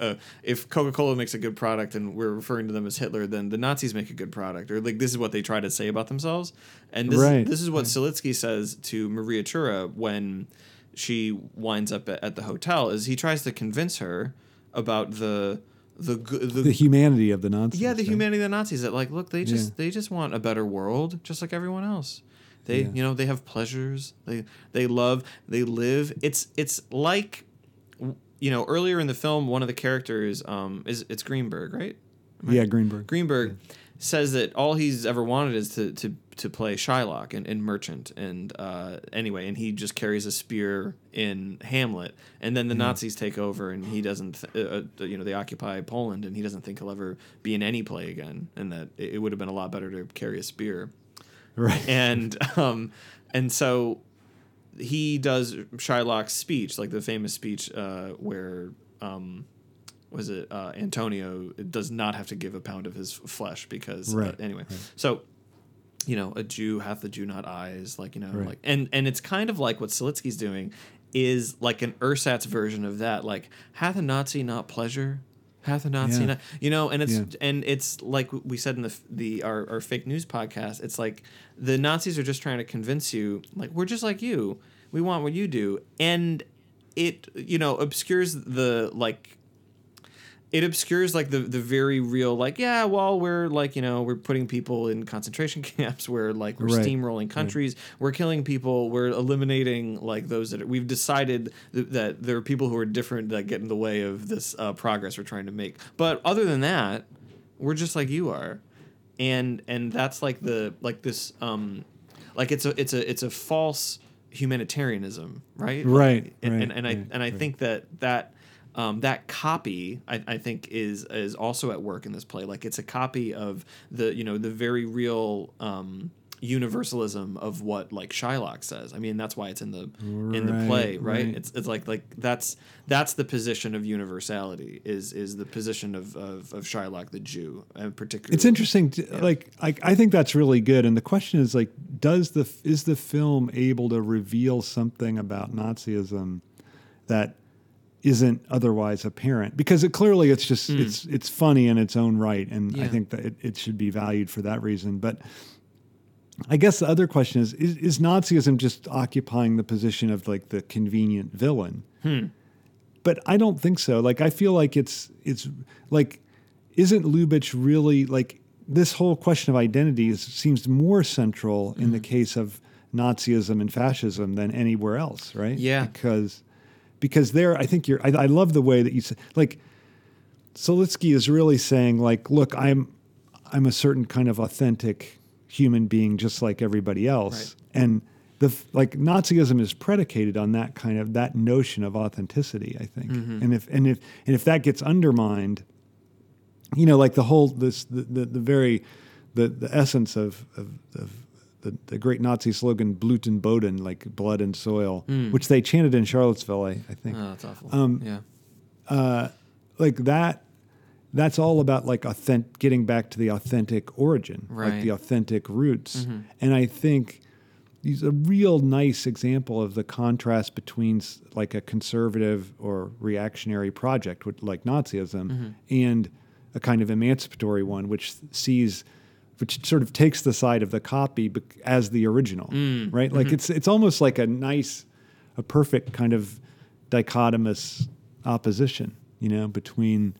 uh, if Coca Cola makes a good product and we're referring to them as Hitler, then the Nazis make a good product, or like this is what they try to say about themselves. And this Right. this is what Siletsky says to Maria Tura when she winds up at, at the hotel. Is he tries to convince her about the the the, the humanity of the Nazis. yeah, the right? humanity of the Nazis that like look they just Yeah. they just want a better world just like everyone else. They Yeah. you know they have pleasures. They they love they live. It's it's like you know, earlier in the film, one of the characters um, is it's Greenberg, right? Yeah, Greenberg. Greenberg says that all he's ever wanted is to to, to play Shylock and, in Merchant, and uh, anyway, and he just carries a spear in Hamlet, and then the Nazis take over, and he doesn't, th- uh, uh, you know, they occupy Poland, and he doesn't think he'll ever be in any play again, and that it, it would have been a lot better to carry a spear, Right. and um, and so he does Shylock's speech, like the famous speech uh, where um, was it uh, Antonio does not have to give a pound of his flesh because uh, Right, anyway. So you know, a Jew hath the Jew not eyes, like you know, Right. like and and it's kind of like what Siletsky's doing is like an ersatz version of that, like hath a Nazi not pleasure. Hath a Nazi Yeah. not, you know, and it's Yeah. and it's like we said in the the our, our fake news podcast. It's like the Nazis are just trying to convince you, like we're just like you. We want what you do, and it you know obscures the like it obscures like the the very real like yeah well we're like you know we're putting people in concentration *laughs* camps we're like we're Right. steamrolling countries. We're killing people. We're eliminating like those that are, we've decided th- that there are people who are different that get in the way of this uh, progress we're trying to make. But other than that we're just like you are. And and that's like the like this um like it's a it's a it's a false humanitarianism right? Right, Like, and, right, and, and i and i right. think that that um, that copy I, I think is is also at work in this play like it's a copy of the you know the very real um, universalism of what like Shylock says I mean that's why it's in the in the play Right, right, right. it's it's like like that's that's the position of universality is is the position of of, of Shylock the Jew and particularly It's interesting. To, Like, I, I think that's really good. And the question is, like, does the is the film able to reveal something about Nazism that isn't otherwise apparent? Because it clearly it's just it's it's funny in its own right, and I think that it, it should be valued for that reason. But I guess the other question is, is: Is Nazism just occupying the position of like the convenient villain? but I don't think so. Like I feel like it's it's like isn't Lubitsch really like this whole question of identity is, seems more central in Mm-hmm. the case of Nazism and fascism than anywhere else, right? Yeah. because because there, I think you're. I, I love the way that you say like Siletsky is really saying like, look, I'm I'm a certain kind of authentic human being, just like everybody else, and the like Nazism is predicated on that kind of that notion of authenticity. I think, mm-hmm. and if and if and if that gets undermined, you know, like the whole this the the, the very the the essence of of, of the, the great Nazi slogan "Blut und Boden," like blood and soil, which they chanted in Charlottesville, I, I think oh that's awful Um, yeah like that that's all about like authentic getting back to the authentic origin like Right. Mm-hmm. the authentic roots and i think he's a real nice example of the contrast between like a conservative or reactionary project with, like nazism Mm-hmm. and a kind of emancipatory one which sees which sort of takes the side of the copy as the original Mm. right like it's it's almost like a nice a perfect kind of dichotomous opposition, you know, between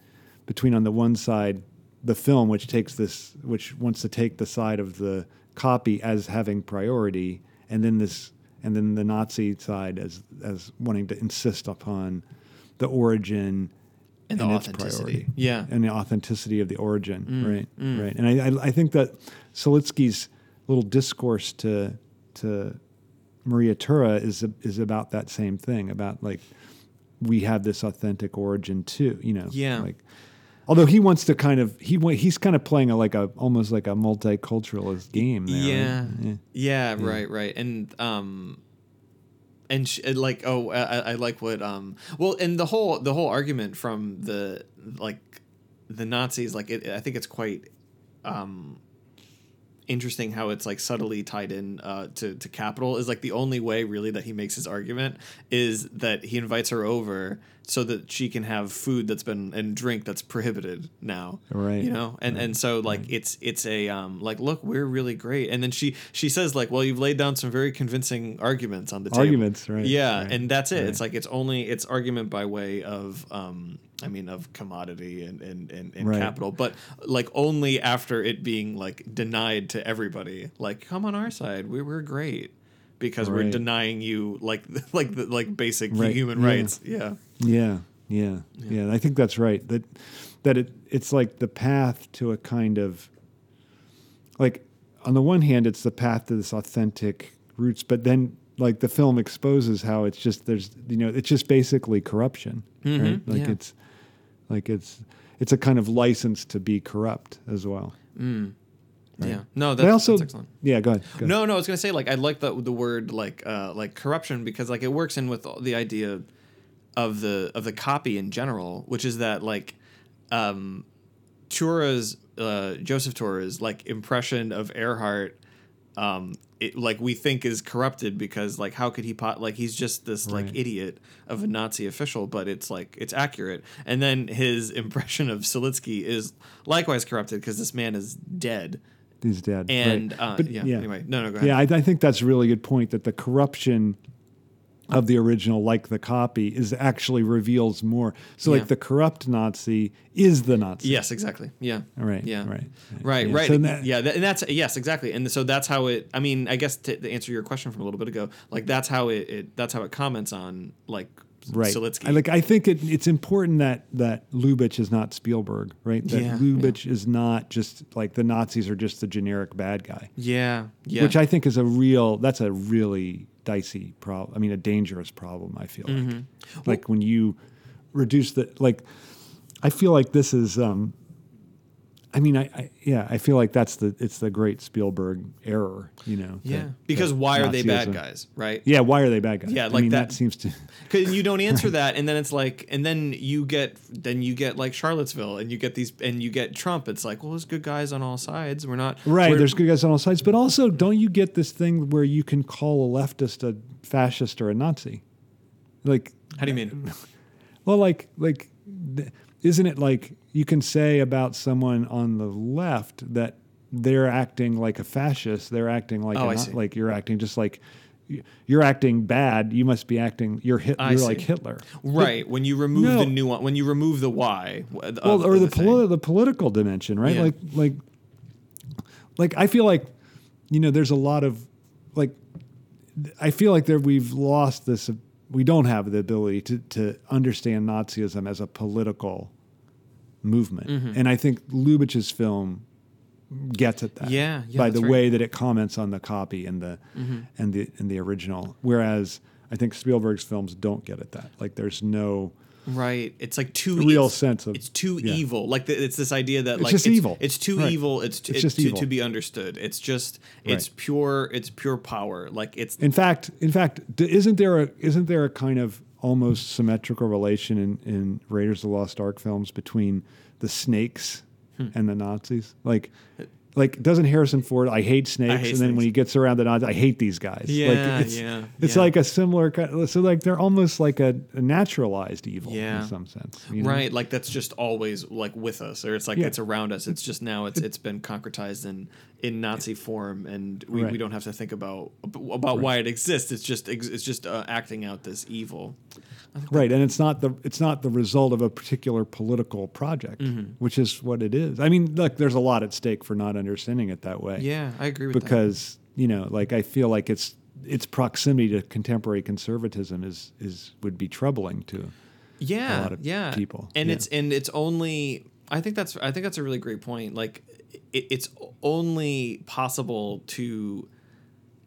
between on the one side the film which takes this which wants to take the side of the copy as having priority and then this and then the Nazi side as as wanting to insist upon the origin And the its authenticity. Yeah. and the authenticity of the origin, right, right. And I, I, I think that Siletsky's little discourse to to Maria Tura is is about that same thing about like we have this authentic origin too, you know. Yeah. Like, although he wants to kind of he he's kind of playing a like a almost like a multiculturalist game. There, yeah. right? yeah right right and um and sh- and, like oh I, I like what um well and the whole the whole argument from the like the nazis like it, i think it's quite um interesting how it's like subtly tied in uh, to to capital is like the only way really that he makes his argument is that he invites her over so that she can have food that's been and drink that's prohibited now Right. you know? And and so like it's it's a um like look we're really great. And then she she says like well you've laid down some very convincing arguments on the table. Arguments, right, yeah right, and that's it. right. it's like it's only it's argument by way of um I mean of commodity and and, and, and Right. capital but like only after it being like denied to everybody like come on our side we we're great because we're denying you like *laughs* like the like basic Right, human yeah. rights yeah Yeah. Yeah, yeah, I think that's right. That that it it's like the path to a kind of like on the one hand, it's the path to this authentic roots, but then like the film exposes how it's just there's you know it's just basically corruption, right? Mm-hmm. Like it's like it's it's a kind of license to be corrupt as well. Yeah. No, that's, also that's excellent. yeah, go ahead. Go ahead. No, no, I was gonna say like I like the the word like uh like corruption because like it works in with the idea of the of the copy in general, which is that like um Tura's uh Joseph Tura's like impression of Ehrhardt um it, like we think is corrupted because like how could he pot like he's just this like idiot of a Nazi official but it's like it's accurate and then his *laughs* impression of Siletsky is likewise corrupted because this man is dead He's dead. right. and uh, But, yeah, Anyway, no, no, go ahead. Yeah, I, I think that's a really good point that the corruption of the original, like the copy, is actually reveals more. So, Yeah. like the corrupt Nazi is the Nazi. Yes, exactly. Yeah. Right. Yeah. Right. Right. Yeah, Right. so that- yeah. That, and that's yes, exactly. And so that's how it. I mean, I guess to, to answer your question from a little bit ago, like that's how it. it that's how it comments on like Right. Siletsky. I, like I think it, it's important that that Lubitsch is not Spielberg, right? That Yeah, Lubitsch is not just like the Nazis are just the generic bad guy. yeah. Yeah. Which I think is a real that's a really dicey problem. I mean a dangerous problem, I feel Mm-hmm. like. Like when you reduce the like I feel like this is um I mean, I, I yeah, I feel like that's the it's the great Spielberg error, you know. yeah. that- because that why are they bad Nazism- guys? Right. Yeah, why are they bad guys? Yeah, I like mean, that- that seems to *laughs* Cause you don't answer *laughs* that, and then it's like, and then you get, then you get like Charlottesville, and you get these, and you get Trump. It's like, well, there's good guys on all sides. We're not Right, we're- there's good guys on all sides, but also don't you get this thing where you can call a leftist a fascist or a Nazi? Like, How do you mean? *laughs* well, like, like, th- isn't it like you can say about someone on the left that they're acting like a fascist? They're acting like Oh, a, I Na- see. like you're acting just like you're acting bad. You must be acting. You're hit. You're see. like Hitler. Right. When you remove No. the nuance, when you remove the why, of, well, or of the, poli- the political dimension, right? Yeah. Like, like, like I feel like, you know, there's a lot of, like, I feel like there we've lost this. We don't have the ability to to understand Nazism as a political movement, Mm-hmm. and I think Lubitsch's film gets at that. Yeah, yeah, by the right. Mm-hmm. way that it comments on the copy and the and the and the original, whereas. I think Spielberg's films don't get at that. Like, there's no Right. It's like too real it's- sense of It's too yeah. evil. Like the, it's this idea that It's like just it's, evil. It's too Right. evil. It's, It's it's just to, evil. to be understood. It's just it's Right. pure. It's pure power. Like it's In fact, in fact, d- isn't there a isn't there a kind of almost symmetrical relation in, in Raiders of the Lost Ark films between the snakes Hmm. and the Nazis? Like, like doesn't Harrison Ford? I hate snakes, hate and then when he gets around the Nazis, I hate these guys. Yeah, like, it's, yeah, It's yeah. like a similar kind. So like they're almost like a, a naturalized evil Yeah. in some sense. you know? right. Like that's just always like with us, or it's like Yeah. it's around us. It's just now it's it's been concretized in in Nazi form, and we, we don't have to think about about why it exists. It's just it's just uh, acting out this evil. Right, and it's not the it's not the result of a particular political project, Mm-hmm. which is what it is. I mean, look, there's a lot at stake for not understanding it that way. Yeah, I agree with that. because you know, like I feel like it's its proximity to contemporary conservatism is is would be troubling to. yeah, lot of yeah. people. and Yeah. it's and it's only. I think that's I think that's a really great point. Like, it, it's only possible to,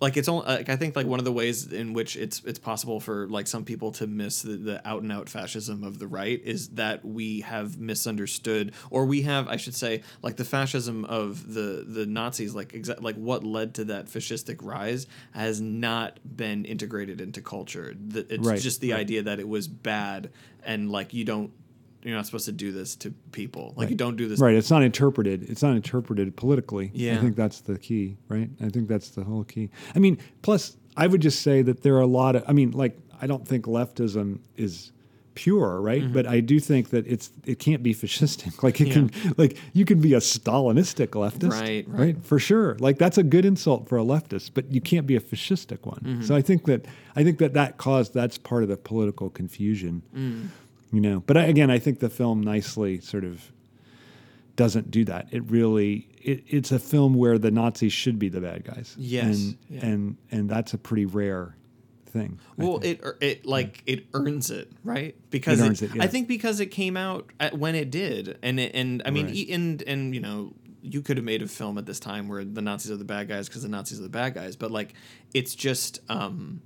like, it's only like I think like one of the ways in which it's it's possible for like some people to miss the, the out and out fascism of the right is that we have misunderstood or we have I should say like the fascism of the the Nazis like exa- like what led to that fascistic rise has not been integrated into culture. The, it's Right, just the right. idea that it was bad and like you don't you're not supposed to do this to people. Like you don't do this. Right, it's not interpreted. It's not interpreted politically. Yeah. I think that's the key. Right, I think that's the whole key. I mean, plus, I would just say that there are a lot of. I mean, like, I don't think leftism is pure, right? Mm-hmm. But I do think that it's it can't be fascistic. *laughs* Like it can, like you can be a Stalinistic leftist, Right, right. For sure. Like that's a good insult for a leftist, but you can't be a fascistic one. Mm-hmm. So I think that I think that that caused that's part of the political confusion. Mm. You know, but I, again, I think the film nicely sort of doesn't do that. It really it, it's a film where the Nazis should be the bad guys. Yes, and yeah. and and that's a pretty rare thing. Well, it it like it earns it, right? Because It it earns it, yeah. I think because it came out when it did, and it, and I mean, Right. and and you know, you could have made a film at this time where the Nazis are the bad guys because the Nazis are the bad guys, but like, it's just um,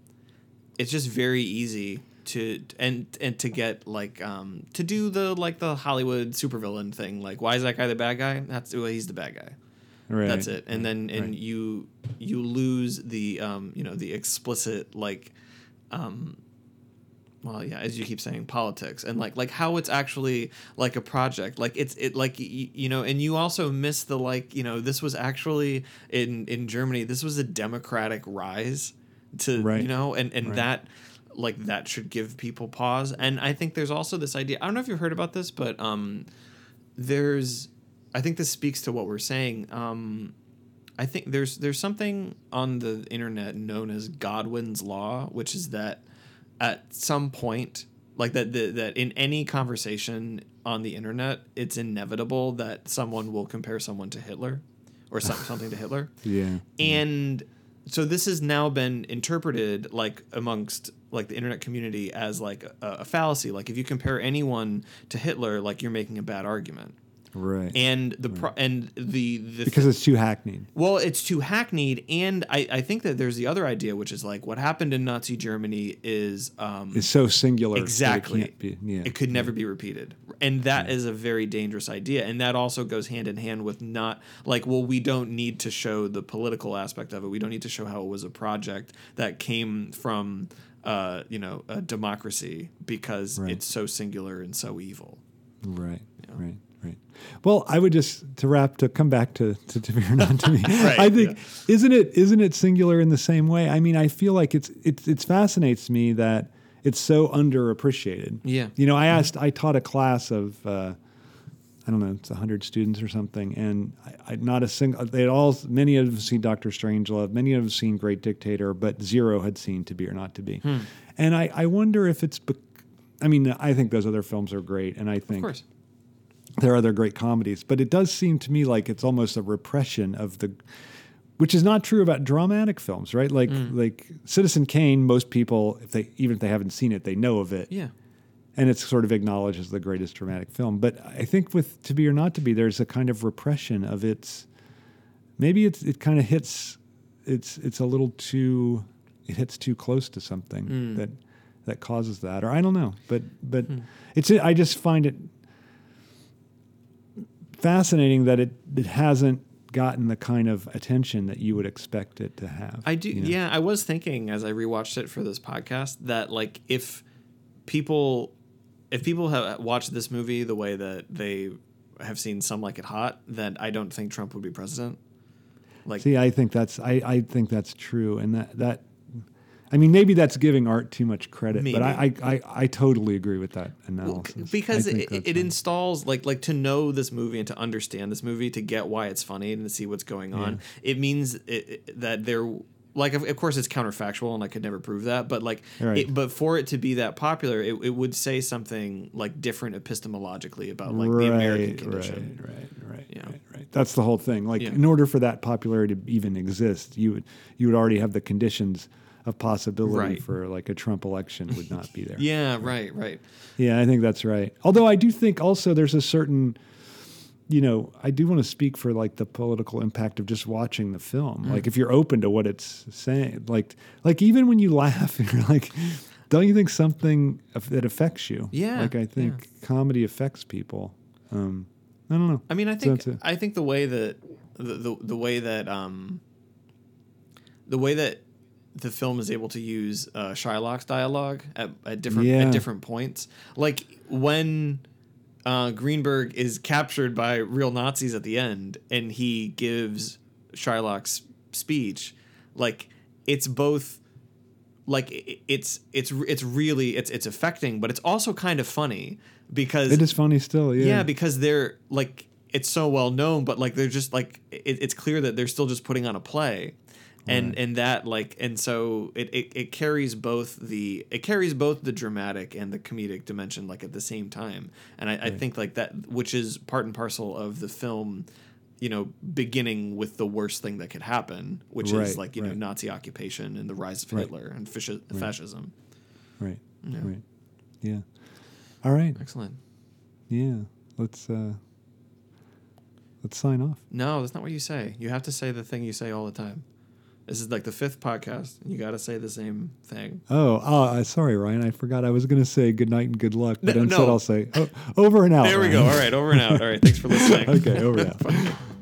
it's just very easy to and and to get like um to do the like the Hollywood supervillain thing. Like, why is that guy the bad guy? That's well, he's the bad guy. right. That's it. And then and right. you you lose the um you know the explicit like um well yeah as you keep saying politics and like like how it's actually like a project like it's it like y- you know and you also miss the like you know this was actually in in Germany this was a democratic rise to Right. you know and and Right. that like that should give people pause and I think there's also this idea I don't know if you've heard about this but um there's I think this speaks to what we're saying. Um, I think there's there's something on the internet known as Godwin's law, which is that at some point, like that the, that in any conversation on the internet, it's inevitable that someone will compare someone to Hitler or some, something to Hitler. *laughs* Yeah. And so this has now been interpreted like amongst like the internet community as like a, a fallacy. Like if you compare anyone to Hitler, like you're making a bad argument. Right. And the pro- and the the because it's too hackneyed. well, it's too hackneyed, and I, I think that there's the other idea, which is like what happened in Nazi Germany is um, It's so singular. exactly It, be, yeah. it could never be repeated, and that is a very dangerous idea, and that also goes hand in hand with not like well, we don't need to show the political aspect of it. We don't need to show how it was a project that came from uh, you know a democracy because Right. it's so singular and so evil. Right, right, right. Well, I would just to wrap to come back to to, to be or not to me. *laughs* Right, I think yeah. isn't it isn't it singular in the same way? I mean, I feel like it's it it fascinates me that it's so underappreciated. Yeah. You know, I asked I taught a class of uh, I don't know, it's hundred students or something, and I, I not a single. They had all many of them seen Doctor Strangelove, many of them seen Great Dictator, but zero had seen To Be or Not to Be. Hmm. And I I wonder if it's. Bec- I mean, I think those other films are great, and I think Of course. There are other great comedies, but it does seem to me like it's almost a repression of the, which is not true about dramatic films, right? Like Mm. like Citizen Kane, most people, if they even if they haven't seen it, they know of it, Yeah. and it's sort of acknowledged as the greatest dramatic film. But I think with To Be or Not to Be, there's a kind of repression of its. Maybe it's it kind of hits, it's it's a little too, it hits too close to something Mm. that that causes that, or I don't know, but but Hmm. it's I just find it fascinating that it it hasn't gotten the kind of attention that you would expect it to have. I do. you know? Yeah, I was thinking as I rewatched it for this podcast that like if people if people have watched this movie the way that they have seen some like it hot, then I don't think Trump would be president. Like See, I think that's I, I think that's true, and that that I mean maybe that's giving art too much credit, but I, I I I totally agree with that Well, analysis because it, it right. installs like like to know this movie and to understand this movie to get why it's funny and to see what's going on it means it, that there like of, of course it's counterfactual and i could never prove that but like Right. it, but for it to be that popular it, it would say something like different epistemologically about like the american condition Right, right, right, Yeah. right, right. That's the whole thing. Like, Yeah. in order for that popularity to even exist, you would you would already have the conditions of possibility Right. for like a Trump election would not be there. *laughs* yeah right right Yeah, I think that's right. Although I do think also there's a certain, you know, I do want to speak for like the political impact of just watching the film. Mm. Like if you're open to what it's saying, like like even when you *laughs* laugh, you're like, don't you think something that affects you? Yeah, Like I think comedy affects people. Um, I don't know. I mean, I think it. I think the way that the, the the way that um the way that the film is able to use uh, Shylock's dialogue at, at different Yeah. at different points, like when uh, Greenberg is captured by real Nazis at the end, and he gives Shylock's speech, like it's both like it's it's it's really it's it's affecting, but it's also kind of funny because It is funny still. Yeah. yeah, because they're like it's so well known, but like they're just like it, it's clear that they're still just putting on a play, and and that like and so it, it it carries both the it carries both the dramatic and the comedic dimension like at the same time, and I, I think like that which is part and parcel of the film. you know, beginning with the worst thing that could happen, which Right, is like you know. Nazi occupation and the rise of Right. Hitler and fasci- fascism. Right. Yeah. Right. Yeah. All right. Excellent. Yeah. Let's uh let's sign off. No, that's not what you say. You have to say the thing you say all the time. This is like the fifth podcast. and You got to say the same thing. Oh, uh, sorry, Ryan. I forgot. I was going to say good night and good luck, but No, instead no. I'll say oh, over and out. There we go. All right, over and out. All right, thanks for listening. *laughs* okay, over and out. *laughs*